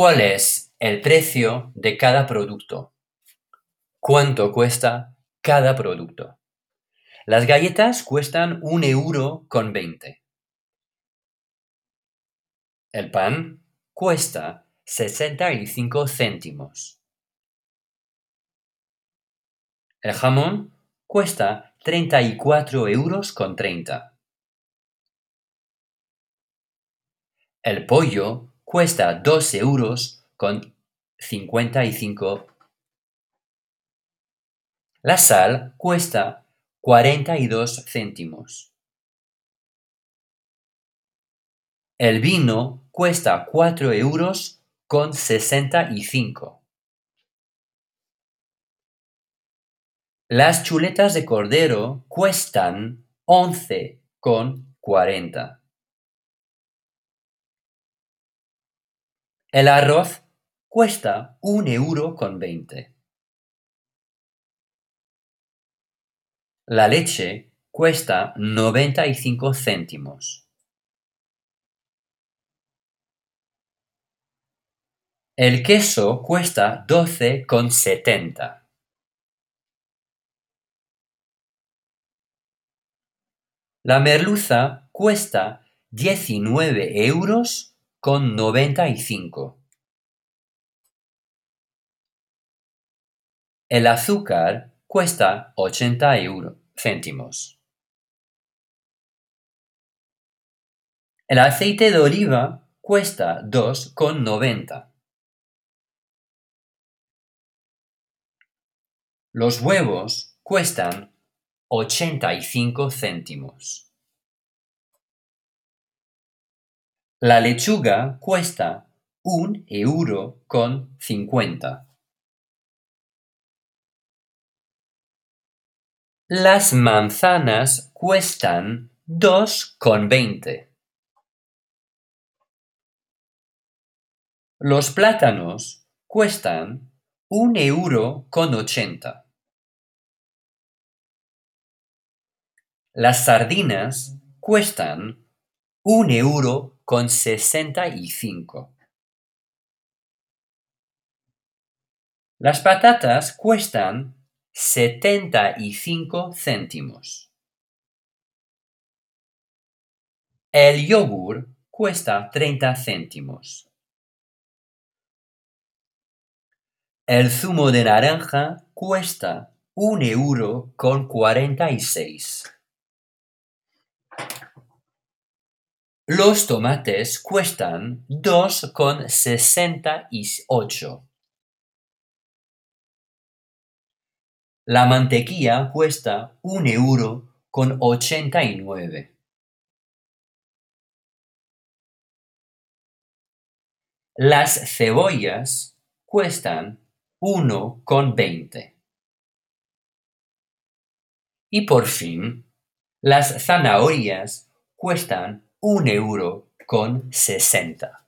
¿Cuál es el precio de cada producto? ¿Cuánto cuesta cada producto? Las galletas cuestan un euro con veinte. El pan cuesta 65 céntimos. El jamón cuesta 34 euros con 30. El pollo cuesta 2 euros con 55. La sal cuesta 42 céntimos. El vino cuesta 4 euros con 65. Las chuletas de cordero cuestan 11 con 40. El arroz cuesta un euro con 20. La leche cuesta 95 céntimos. El queso cuesta 12,70. La merluza cuesta 19 euros con 95. El azúcar cuesta 80 euros céntimos. El aceite de oliva cuesta 2,90. Los huevos cuestan 85 céntimos. La lechuga cuesta un euro con 50. Las manzanas cuestan 2 con 20. Los plátanos cuestan un euro con 80. Las sardinas cuestan un euro con 65. Las patatas cuestan 75 céntimos. El yogur cuesta 30 céntimos. El zumo de naranja cuesta un euro con 46. Los tomates cuestan 2,68. La mantequilla cuesta un euro con 89. Las cebollas cuestan 1,20. Y por fin, las zanahorias cuestan un euro con sesenta.